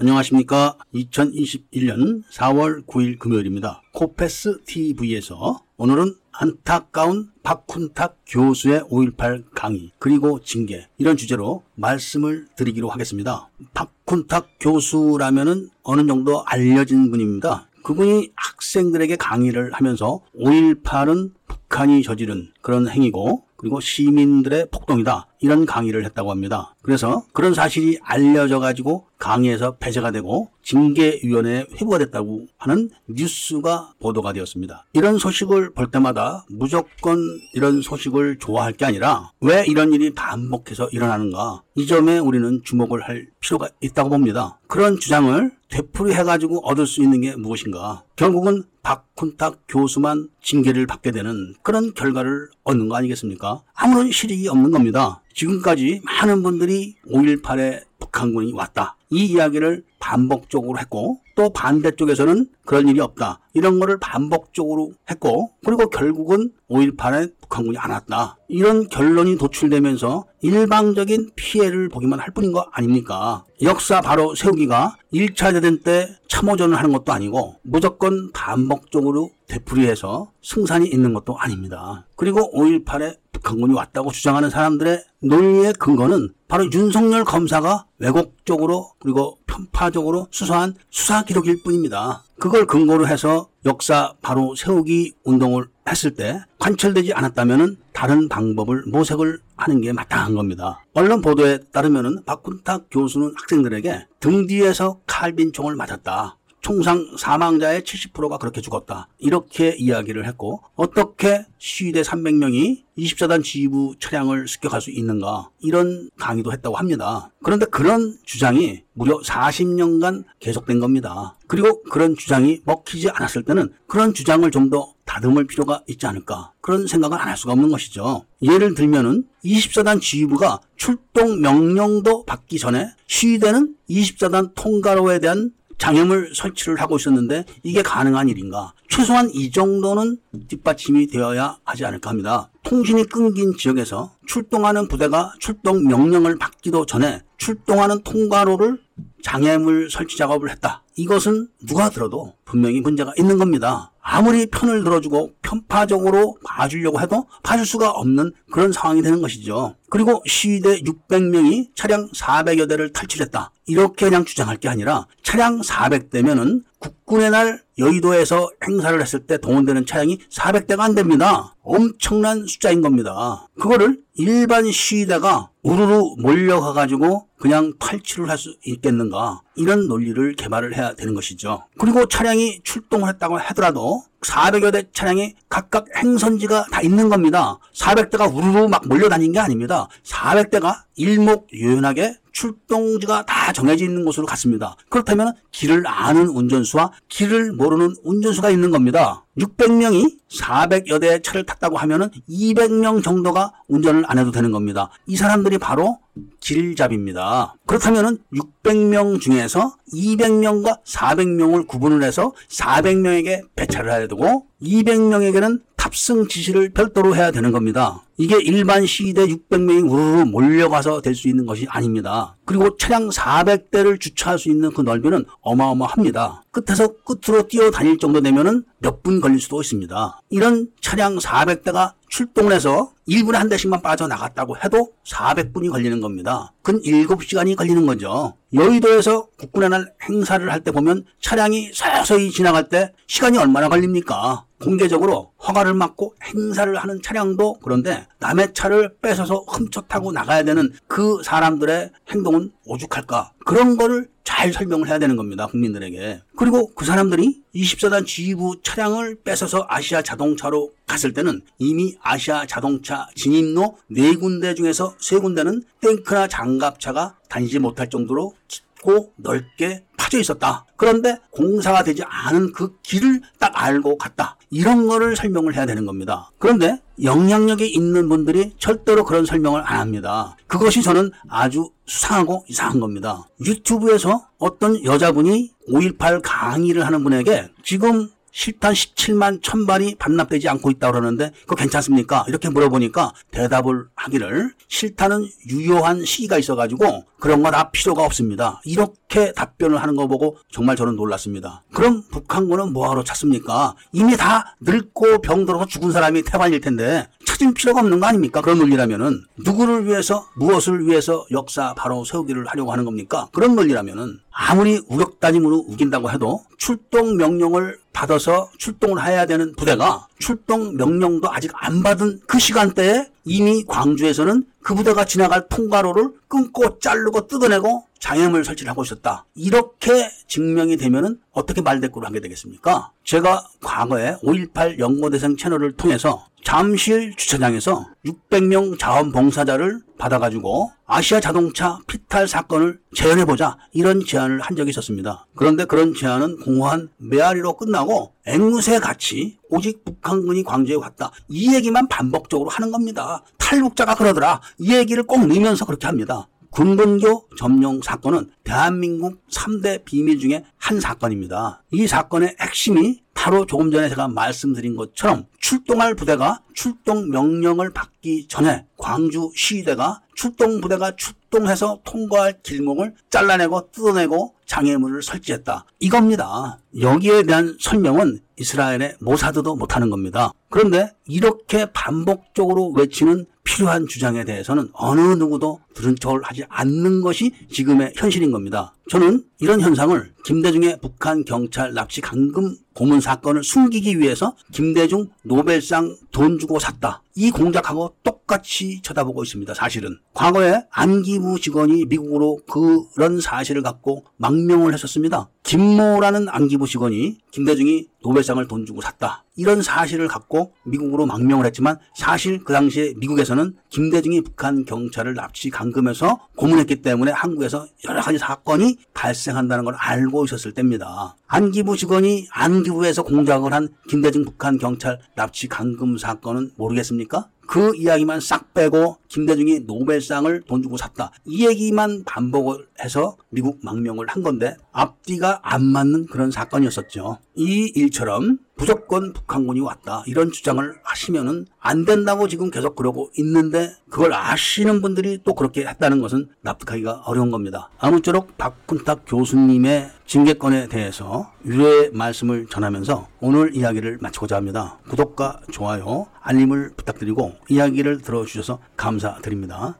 안녕하십니까. 2021년 4월 9일 금요일입니다. 코페스 TV에서 오늘은 안타까운 박훈탁 교수의 5.18 강의 그리고 징계 이런 주제로 말씀을 드리기로 하겠습니다. 박훈탁 교수라면은 어느 정도 알려진 분입니다. 그분이 학생들에게 강의를 하면서 5.18은 북한이 저지른 그런 행위고 그리고 시민들의 폭동이다. 이런 강의를 했다고 합니다. 그래서 그런 사실이 알려져 가지고 강의에서 폐쇄가 되고 징계위원회에 회부가 됐다고 하는 뉴스가 보도가 되었습니다. 이런 소식을 볼 때마다 무조건 이런 소식을 좋아할 게 아니라 왜 이런 일이 반복해서 일어나는가 이 점에 우리는 주목을 할 필요가 있다고 봅니다. 그런 주장을 되풀이해가지고 얻을 수 있는 게 무엇인가? 결국은 박훈탁 교수만 징계를 받게 되는 그런 결과를 얻는 거 아니겠습니까? 아무런 실익이 없는 겁니다. 지금까지 많은 분들이 5.18에 북한군이 왔다. 이 이야기를 반복적으로 했고 또 반대쪽에서는 그런 일이 없다. 이런 거를 반복적으로 했고 그리고 결국은 5.18에 북한군이 안 왔다. 이런 결론이 도출되면서 일방적인 피해를 보기만 할 뿐인 거 아닙니까? 역사 바로 세우기가 1차 대전 때 참호전을 하는 것도 아니고 무조건 반복적으로 되풀이해서 승산이 있는 것도 아닙니다. 그리고 5.18에 북한군이 왔다고 주장하는 사람들의 논리의 근거는 바로 윤석열 검사가 왜곡적으로 그리고 편파적으로 수사한 수사 기록일 뿐입니다. 그걸 근거로 해서 역사 바로 세우기 운동을 했을 때 관철되지 않았다면 다른 방법을 모색을 하는 게 마땅한 겁니다. 언론 보도에 따르면 박군탁 교수는 학생들에게 등 뒤에서 칼빈총을 맞았다. 총상 사망자의 70%가 그렇게 죽었다. 이렇게 이야기를 했고 어떻게 시위대 300명이 24단 지휘부 차량을 습격할 수 있는가 이런 강의도 했다고 합니다. 그런데 그런 주장이 무려 40년간 계속된 겁니다. 그리고 그런 주장이 먹히지 않았을 때는 그런 주장을 좀 더 다듬을 필요가 있지 않을까 그런 생각을 안 할 수가 없는 것이죠. 예를 들면은 24단 지휘부가 출동 명령도 받기 전에 시위대는 24단 통과로에 대한 장애물 설치를 하고 있었는데 이게 가능한 일인가? 최소한 이 정도는 뒷받침이 되어야 하지 않을까 합니다. 통신이 끊긴 지역에서 출동하는 부대가 출동 명령을 받기도 전에 출동하는 통과로를 장애물 설치 작업을 했다. 이것은 누가 들어도 분명히 문제가 있는 겁니다. 아무리 편을 들어주고 편파적으로 봐주려고 해도 봐줄 수가 없는 그런 상황이 되는 것이죠. 그리고 시위대 600명이 차량 400여 대를 탈출했다. 이렇게 그냥 주장할 게 아니라 차량 400대면은 국군의 날 여의도에서 행사를 했을 때 동원되는 차량이 400대가 안 됩니다. 엄청난 숫자인 겁니다. 그거를 일반 시위대가 우르르 몰려가가지고 그냥 탈출을 할 수 있겠는가 이런 논리를 개발을 해야 되는 것이죠. 그리고 차량이 출동을 했다고 하더라도 400여 대 차량이 각각 행선지가 다 있는 겁니다. 400대가 우르르 막 몰려다닌 게 아닙니다. 400대가 일목요연하게 출동지가 다 정해져 있는 곳으로 갔습니다. 그렇다면 길을 아는 운전수와 길을 모르는 운전수가 있는 겁니다. 600명이 400여 대의 차를 탔다고 하면은 200명 정도가 운전을 안 해도 되는 겁니다. 이 사람들이 바로 길잡입니다. 그렇다면은 600명 중에서 200명과 400명을 구분을 해서 400명에게 배차를 해야 되고 200명에게는 탑승 지시를 별도로 해야 되는 겁니다. 이게 일반 시위대 600명이 우르르 몰려가서 될 수 있는 것이 아닙니다. 그리고 차량 400대를 주차할 수 있는 그 넓이는 어마어마합니다. 끝에서 끝으로 뛰어다닐 정도 되면은 몇 분 걸릴 수도 있습니다. 이런 차량 400대가 출동을 해서 1분에 한 대씩만 빠져나갔다고 해도 400분이 걸리는 겁니다. 근 7시간이 걸리는 거죠. 여의도에서 국군의 날 행사를 할 때 보면 차량이 서서히 지나갈 때 시간이 얼마나 걸립니까? 공개적으로 허가를 받고 행사를 하는 차량도 그런데 남의 차를 뺏어서 훔쳐 타고 나가야 되는 그 사람들의 행동은 오죽할까? 그런 거를 잘 설명을 해야 되는 겁니다. 국민들에게. 그리고 그 사람들이 24단 지휘부 차량을 뺏어서 아시아 자동차로 갔을 때는 이미 아시아 자동차 진입로 네 군데 중에서 세 군데는 탱크나 장갑차가 다니지 못할 정도로 깊고 넓게 파져 있었다. 그런데 공사가 되지 않은 그 길을 딱 알고 갔다. 이런 거를 설명을 해야 되는 겁니다. 그런데 영향력이 있는 분들이 절대로 그런 설명을 안 합니다. 그것이 저는 아주 수상하고 이상한 겁니다. 유튜브에서 어떤 여자분이 5.18 강의를 하는 분에게 지금 실탄 17만 1000발이 반납되지 않고 있다고 그러는데 그거 괜찮습니까? 이렇게 물어보니까 대답을 하기를 실탄은 유효한 시기가 있어가지고 그런 거 다 필요가 없습니다. 이렇게 답변을 하는 거 보고 정말 저는 놀랐습니다. 그럼 북한군은 뭐하러 찾습니까? 이미 다 늙고 병들어서 죽은 사람이 태반일 텐데 찾을 필요가 없는 거 아닙니까? 그런 논리라면은 누구를 위해서 무엇을 위해서 역사 바로 세우기를 하려고 하는 겁니까? 그런 논리라면은 아무리 우격다짐으로 우긴다고 해도 출동 명령을 받아서 출동을 해야 되는 부대가 출동 명령도 아직 안 받은 그 시간대에 이미 광주에서는 그 부대가 지나갈 통과로를 끊고 자르고 뜯어내고 장애물 설치를 하고 있었다. 이렇게 증명이 되면은 어떻게 말대꾸를 하게 되겠습니까? 제가 과거에 5.18 연고대생 채널을 통해서 잠실 주차장에서 600명 자원봉사자를 받아가지고 아시아 자동차 피탈 사건을 재현해보자 이런 제안을 한 적이 있었습니다. 그런데 그런 제안은 공허한 메아리로 끝나고 앵무새 같이 오직 북한군이 광주에 왔다. 이 얘기만 반복적으로 하는 겁니다. 탈북자가 그러더라. 이 얘기를 꼭 넣으면서 그렇게 합니다. 군본교 점령 사건은 대한민국 3대 비밀 중에 한 사건입니다. 이 사건의 핵심이 바로 조금 전에 제가 말씀드린 것처럼 출동할 부대가 출동 명령을 받기 전에 광주 시위대가 출동 부대가 출동해서 통과할 길목을 잘라내고 뜯어내고 장애물을 설치했다. 이겁니다. 여기에 대한 설명은 이스라엘의 모사드도 못하는 겁니다. 그런데 이렇게 반복적으로 외치는 필요한 주장에 대해서는 어느 누구도 들은 척을 하지 않는 것이 지금의 현실인 겁니다. 저는 이런 현상을 김대중의 북한 경찰 납치 감금 고문 사건을 숨기기 위해서 김대중 노벨상 돈 주고 샀다. 이 공작하고 똑같이 쳐다보고 있습니다. 사실은. 과거에 안기부 직원이 미국으로 그런 사실을 갖고 망명을 했었습니다. 김모라는 안기부 직원이 김대중이 노벨상을 돈 주고 샀다. 이런 사실을 갖고 미국으로 망명을 했지만 사실 그 당시에 미국에서는 김대중이 북한 경찰을 납치 감금해서 고문했기 때문에 한국에서 여러 가지 사건 이 발생한다는 걸 알고 있었을 때입니다. 안기부 직원이 안기부에서 공작을 한 김대중 북한 경찰 납치 감금 사건은 모르겠습니까? 그 이야기만 싹 빼고 김대중이 노벨상을 돈 주고 샀다. 이 얘기만 반복을 해서 미국 망명을 한 건데 앞뒤가 안 맞는 그런 사건이었었죠. 이 일처럼 무조건 북한군이 왔다. 이런 주장을 하시면은 안 된다고 지금 계속 그러고 있는데 그걸 아시는 분들이 또 그렇게 했다는 것은 납득하기가 어려운 겁니다. 아무쪼록 박훈탁 교수님의 징계권에 대해서 유례의 말씀을 전하면서 오늘 이야기를 마치고자 합니다. 구독과 좋아요, 알림을 부탁드리고 이야기를 들어주셔서 감사드립니다.